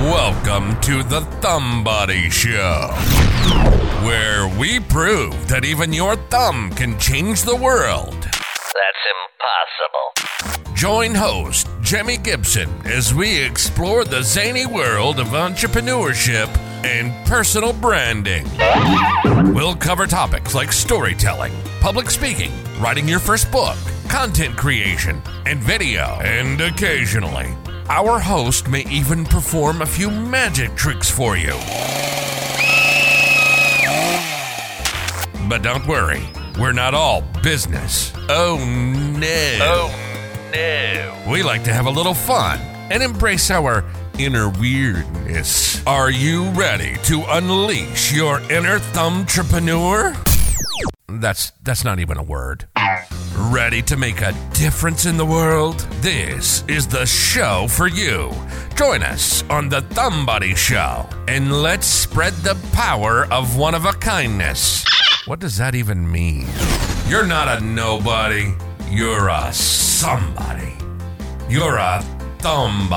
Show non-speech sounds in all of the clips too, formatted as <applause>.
Welcome to the Thumbody Show, where we prove that even your thumb can change the world. That's impossible. Join host Jimi Gibson as we explore the zany world of entrepreneurship and personal branding. We'll cover topics like storytelling, public speaking, writing your first book, content creation, and video. And occasionally, our host may even perform a few magic tricks for you. But don't worry, we're not all business. Oh no. Oh no. We like to have a little fun and embrace our inner weirdness. Are you ready to unleash your inner thumbtrepreneur? That's that's not even a word. Ready to make a difference in the world? This is the show for you. Join us on the Thumbody Show and let's spread the power of one of a kindness. What does that even mean? You're not a nobody. You're a somebody. You're a thumb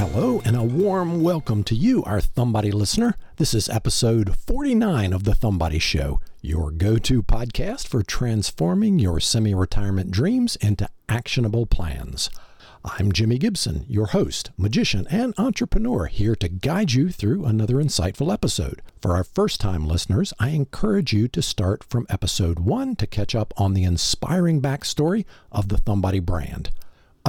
Hello, and a warm welcome to you, our Thumbody listener. This is episode 49 of The Thumbody Show, your go to podcast for transforming your semi retirement dreams into actionable plans. I'm Jimi Gibson, your host, magician, and entrepreneur, here to guide you through another insightful episode. For our first time listeners, I encourage you to start from episode 1 to catch up on the inspiring backstory of the Thumbody brand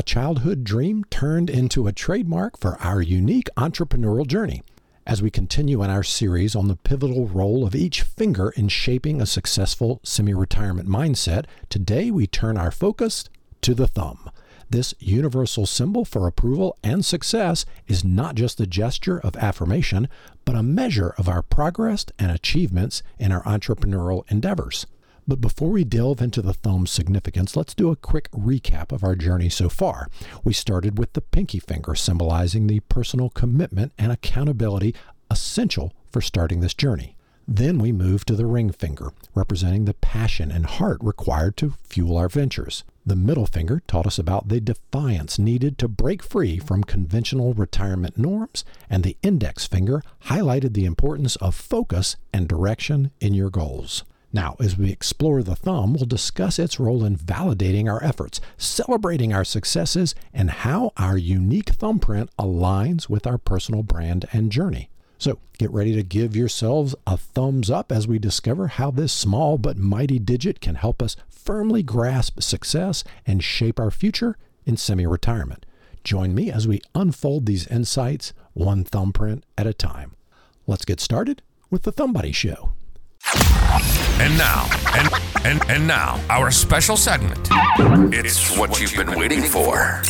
a childhood dream turned into a trademark for our unique entrepreneurial journey. As we continue in our series on the pivotal role of each finger in shaping a successful semi retirement mindset, today we turn our focus to the thumb. This universal symbol for approval and success is not just a gesture of affirmation, but a measure of our progress and achievements in our entrepreneurial endeavors. But before we delve into the thumb's significance, let's do a quick recap of our journey so far. We started with the pinky finger, symbolizing the personal commitment and accountability essential for starting this journey. Then we moved to the ring finger, representing the passion and heart required to fuel our ventures. The middle finger taught us about the defiance needed to break free from conventional retirement norms, and the index finger highlighted the importance of focus and direction in your goals. Now, as we explore the thumb, we'll discuss its role in validating our efforts, celebrating our successes, and how our unique thumbprint aligns with our personal brand and journey. So, get ready to give yourselves a thumbs up as we discover how this small but mighty digit can help us firmly grasp success and shape our future in semi retirement. Join me as we unfold these insights one thumbprint at a time. Let's get started with the Thumbody Show. And now, and and and now, our special segment. It's what you've been waiting for.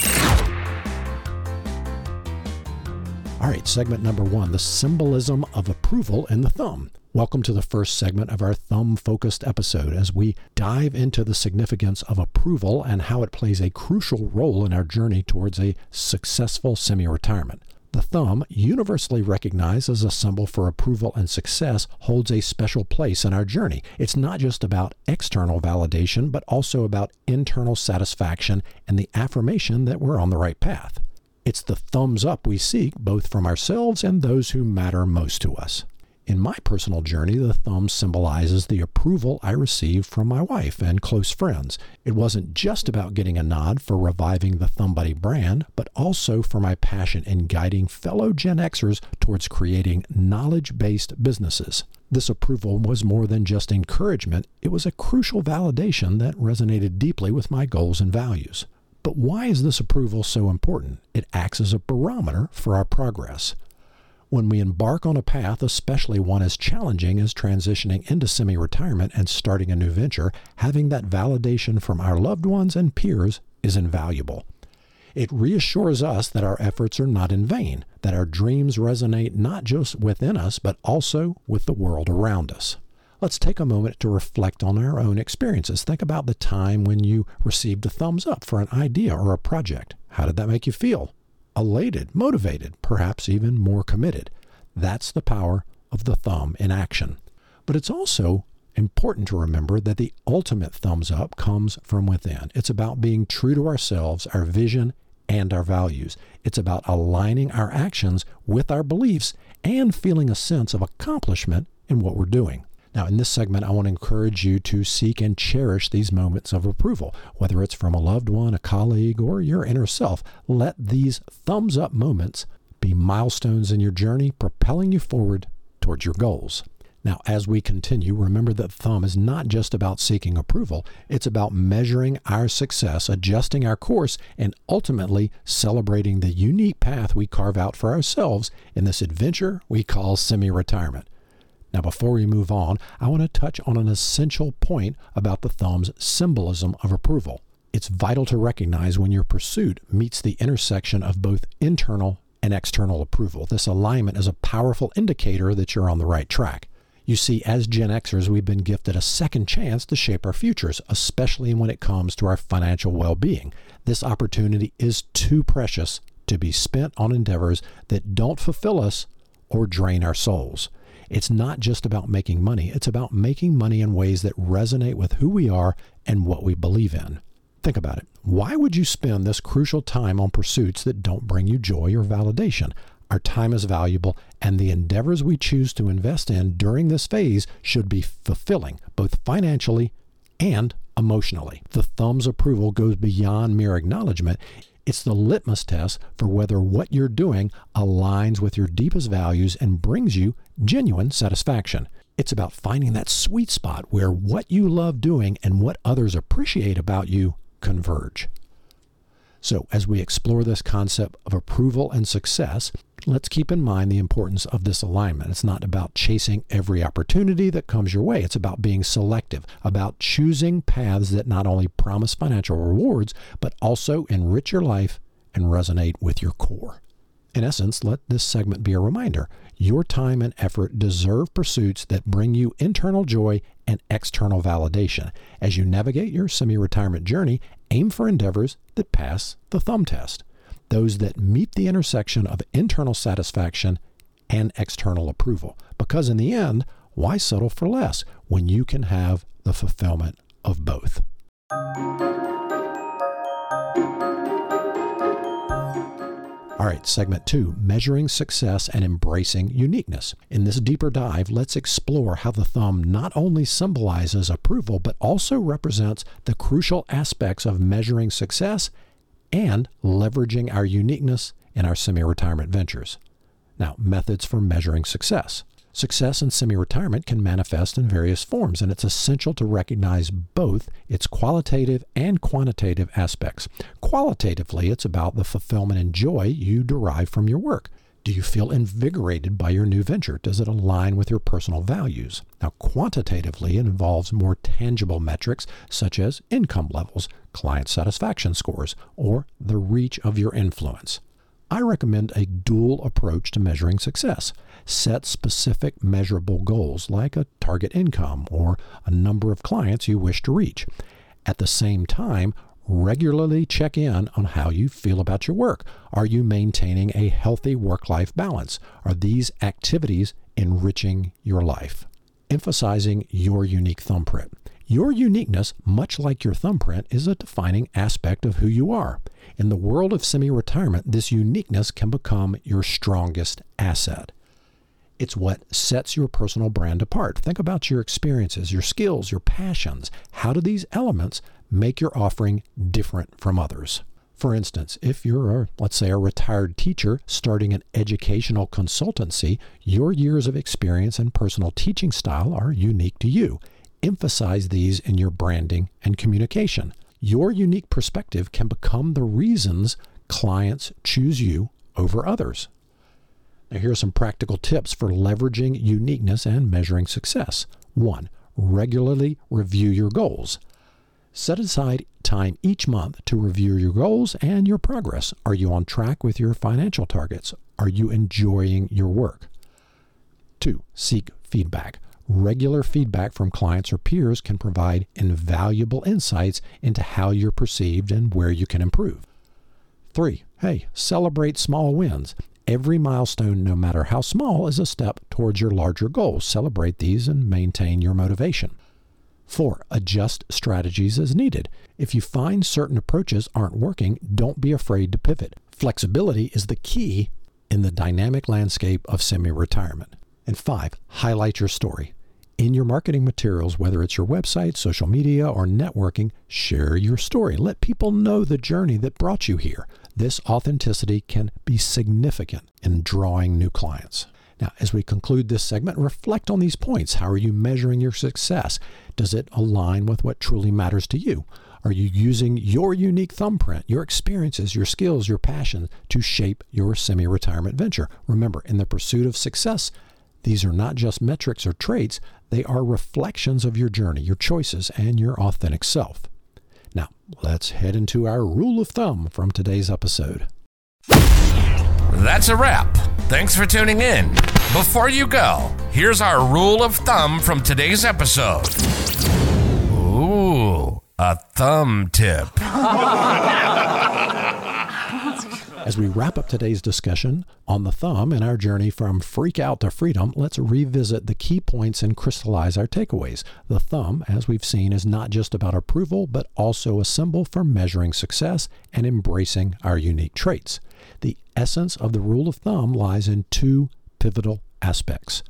All right, segment number one the symbolism of approval in the thumb. Welcome to the first segment of our thumb focused episode as we dive into the significance of approval and how it plays a crucial role in our journey towards a successful semi retirement. The thumb, universally recognized as a symbol for approval and success, holds a special place in our journey. It's not just about external validation, but also about internal satisfaction and the affirmation that we're on the right path. It's the thumbs up we seek both from ourselves and those who matter most to us. In my personal journey, the thumb symbolizes the approval I received from my wife and close friends. It wasn't just about getting a nod for reviving the Thumbody brand, but also for my passion in guiding fellow Gen Xers towards creating knowledge based businesses. This approval was more than just encouragement, it was a crucial validation that resonated deeply with my goals and values. But why is this approval so important? It acts as a barometer for our progress. When we embark on a path, especially one as challenging as transitioning into semi retirement and starting a new venture, having that validation from our loved ones and peers is invaluable. It reassures us that our efforts are not in vain, that our dreams resonate not just within us, but also with the world around us. Let's take a moment to reflect on our own experiences. Think about the time when you received a thumbs up for an idea or a project. How did that make you feel? Elated, motivated, perhaps even more committed. That's the power of the thumb in action. But it's also Important to remember that the ultimate thumbs up comes from within. It's about being true to ourselves, our vision, and our values. It's about aligning our actions with our beliefs and feeling a sense of accomplishment in what we're doing. Now, in this segment, I want to encourage you to seek and cherish these moments of approval, whether it's from a loved one, a colleague, or your inner self. Let these thumbs up moments be milestones in your journey, propelling you forward towards your goals. Now, as we continue, remember that thumb is not just about seeking approval, it's about measuring our success, adjusting our course, and ultimately celebrating the unique path we carve out for ourselves in this adventure we call semi retirement. Now, before we move on, I want to touch on an essential point about the thumb's symbolism of approval. It's vital to recognize when your pursuit meets the intersection of both internal and external approval. This alignment is a powerful indicator that you're on the right track. You see, as Gen Xers, we've been gifted a second chance to shape our futures, especially when it comes to our financial well being. This opportunity is too precious to be spent on endeavors that don't fulfill us or drain our souls. It's not just about making money, it's about making money in ways that resonate with who we are and what we believe in. Think about it. Why would you spend this crucial time on pursuits that don't bring you joy or validation? Our time is valuable, and the endeavors we choose to invest in during this phase should be fulfilling, both financially and emotionally. The thumb's approval goes beyond mere acknowledgement. It's the litmus test for whether what you're doing aligns with your deepest values and brings you genuine satisfaction. It's about finding that sweet spot where what you love doing and what others appreciate about you converge. So, as we explore this concept of approval and success, let's keep in mind the importance of this alignment. It's not about chasing every opportunity that comes your way, it's about being selective, about choosing paths that not only promise financial rewards, but also enrich your life and resonate with your core. In essence, let this segment be a reminder your time and effort deserve pursuits that bring you internal joy and external validation. As you navigate your semi retirement journey, aim for endeavors that pass the thumb test, those that meet the intersection of internal satisfaction and external approval. Because in the end, why settle for less when you can have the fulfillment of both? All right, segment two measuring success and embracing uniqueness. In this deeper dive, let's explore how the thumb not only symbolizes approval, but also represents the crucial aspects of measuring success and leveraging our uniqueness in our semi retirement ventures. Now, methods for measuring success. Success in semi retirement can manifest in various forms, and it's essential to recognize both its qualitative and quantitative aspects. Qualitatively, it's about the fulfillment and joy you derive from your work. Do you feel invigorated by your new venture? Does it align with your personal values? Now, quantitatively, it involves more tangible metrics such as income levels, client satisfaction scores, or the reach of your influence. I recommend a dual approach to measuring success. Set specific measurable goals like a target income or a number of clients you wish to reach. At the same time, regularly check in on how you feel about your work. Are you maintaining a healthy work life balance? Are these activities enriching your life? Emphasizing your unique thumbprint. Your uniqueness, much like your thumbprint, is a defining aspect of who you are. In the world of semi retirement, this uniqueness can become your strongest asset. It's what sets your personal brand apart. Think about your experiences, your skills, your passions. How do these elements make your offering different from others? For instance, if you're, a, let's say, a retired teacher starting an educational consultancy, your years of experience and personal teaching style are unique to you emphasize these in your branding and communication. Your unique perspective can become the reasons clients choose you over others. Now, here are some practical tips for leveraging uniqueness and measuring success. One, regularly review your goals. Set aside time each month to review your goals and your progress. Are you on track with your financial targets? Are you enjoying your work? Two, seek feedback. Regular feedback from clients or peers can provide invaluable insights into how you're perceived and where you can improve. Three, hey, celebrate small wins. every milestone, no matter how small, is a step towards your larger goals. Celebrate these and maintain your motivation. Four, adjust strategies as needed. If you find certain approaches aren't working, don't be afraid to pivot. Flexibility is the key in the dynamic landscape of semi retirement. And five, highlight your story. In your marketing materials, whether it's your website, social media, or networking, share your story. Let people know the journey that brought you here. This authenticity can be significant in drawing new clients. Now, as we conclude this segment, reflect on these points. How are you measuring your success? Does it align with what truly matters to you? Are you using your unique thumbprint, your experiences, your skills, your passion to shape your semi retirement venture? Remember, in the pursuit of success, these are not just metrics or traits, they are reflections of your journey, your choices, and your authentic self. Now, let's head into our rule of thumb from today's episode. That's a wrap. Thanks for tuning in. Before you go, here's our rule of thumb from today's episode. Ooh, a thumb tip. <laughs> As we wrap up today's discussion on the thumb and our journey from freak out to freedom, let's revisit the key points and crystallize our takeaways. The thumb, as we've seen, is not just about approval, but also a symbol for measuring success and embracing our unique traits. The essence of the rule of thumb lies in two pivotal aspects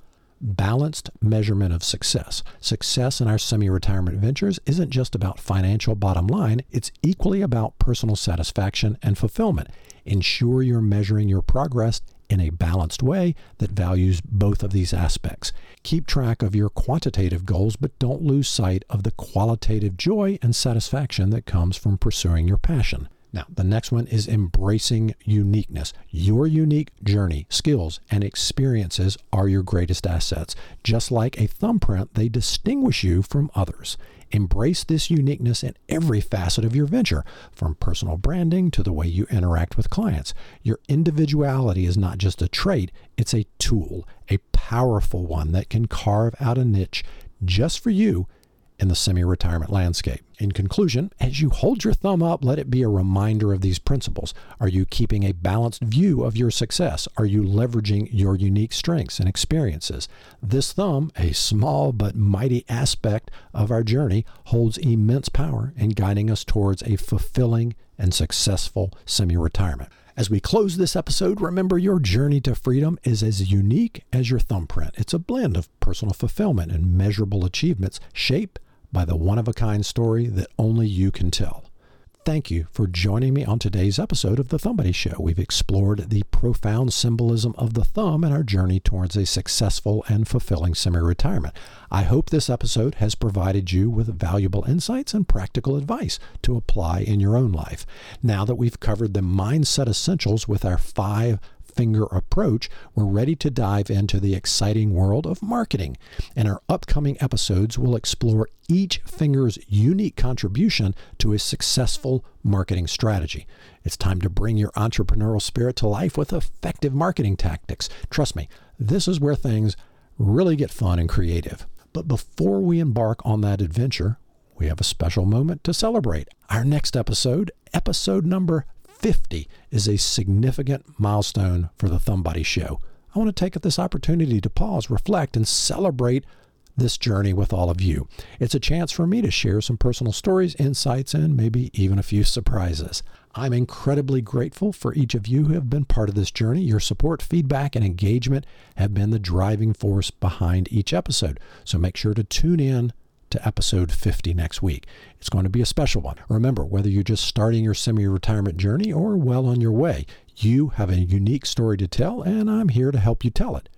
balanced measurement of success. Success in our semi retirement ventures isn't just about financial bottom line, it's equally about personal satisfaction and fulfillment. Ensure you're measuring your progress in a balanced way that values both of these aspects. Keep track of your quantitative goals, but don't lose sight of the qualitative joy and satisfaction that comes from pursuing your passion. Now, the next one is embracing uniqueness. Your unique journey, skills, and experiences are your greatest assets. Just like a thumbprint, they distinguish you from others. Embrace this uniqueness in every facet of your venture, from personal branding to the way you interact with clients. Your individuality is not just a trait, it's a tool, a powerful one that can carve out a niche just for you in the semi retirement landscape. In conclusion, as you hold your thumb up, let it be a reminder of these principles. Are you keeping a balanced view of your success? Are you leveraging your unique strengths and experiences? This thumb, a small but mighty aspect of our journey, holds immense power in guiding us towards a fulfilling and successful semi retirement. As we close this episode, remember your journey to freedom is as unique as your thumbprint. It's a blend of personal fulfillment and measurable achievements shaped by the one of a kind story that only you can tell. Thank you for joining me on today's episode of The Thumbody Show. We've explored the profound symbolism of the thumb in our journey towards a successful and fulfilling semi retirement. I hope this episode has provided you with valuable insights and practical advice to apply in your own life. Now that we've covered the mindset essentials with our five finger approach, we're ready to dive into the exciting world of marketing. In our upcoming episodes, we'll explore each finger's unique contribution to a successful marketing strategy. It's time to bring your entrepreneurial spirit to life with effective marketing tactics. Trust me, this is where things really get fun and creative. But before we embark on that adventure, we have a special moment to celebrate. Our next episode, episode number 50 is a significant milestone for the Thumbody Show. I want to take this opportunity to pause, reflect, and celebrate this journey with all of you. It's a chance for me to share some personal stories, insights, and maybe even a few surprises. I'm incredibly grateful for each of you who have been part of this journey. Your support, feedback, and engagement have been the driving force behind each episode. So make sure to tune in to episode 50 next week. It's going to be a special one. Remember, whether you're just starting your semi retirement journey or well on your way, you have a unique story to tell, and I'm here to help you tell it.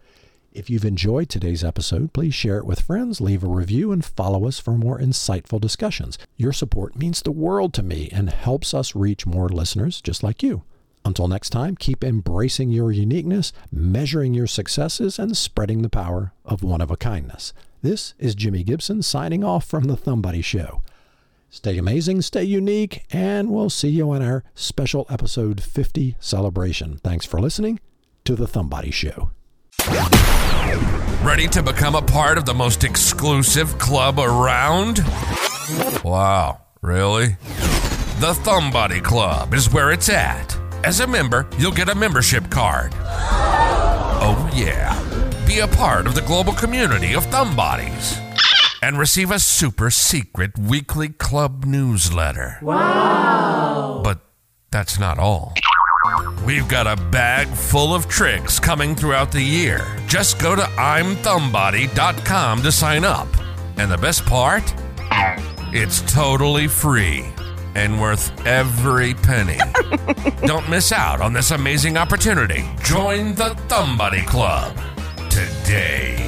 If you've enjoyed today's episode, please share it with friends, leave a review, and follow us for more insightful discussions. Your support means the world to me and helps us reach more listeners just like you. Until next time, keep embracing your uniqueness, measuring your successes, and spreading the power of one of a kindness. This is Jimi Gibson signing off from The Thumbody Show. Stay amazing, stay unique, and we'll see you on our special episode 50 celebration. Thanks for listening to The Thumbody Show. Ready to become a part of the most exclusive club around? Wow, really? The Thumbody Club is where it's at. As a member, you'll get a membership card. Oh, yeah. Be a part of the global community of Thumbodies and receive a super secret weekly club newsletter. Wow. But that's not all. We've got a bag full of tricks coming throughout the year. Just go to I'mThumbody.com to sign up. And the best part? It's totally free and worth every penny. <laughs> Don't miss out on this amazing opportunity. Join the Thumbody Club today.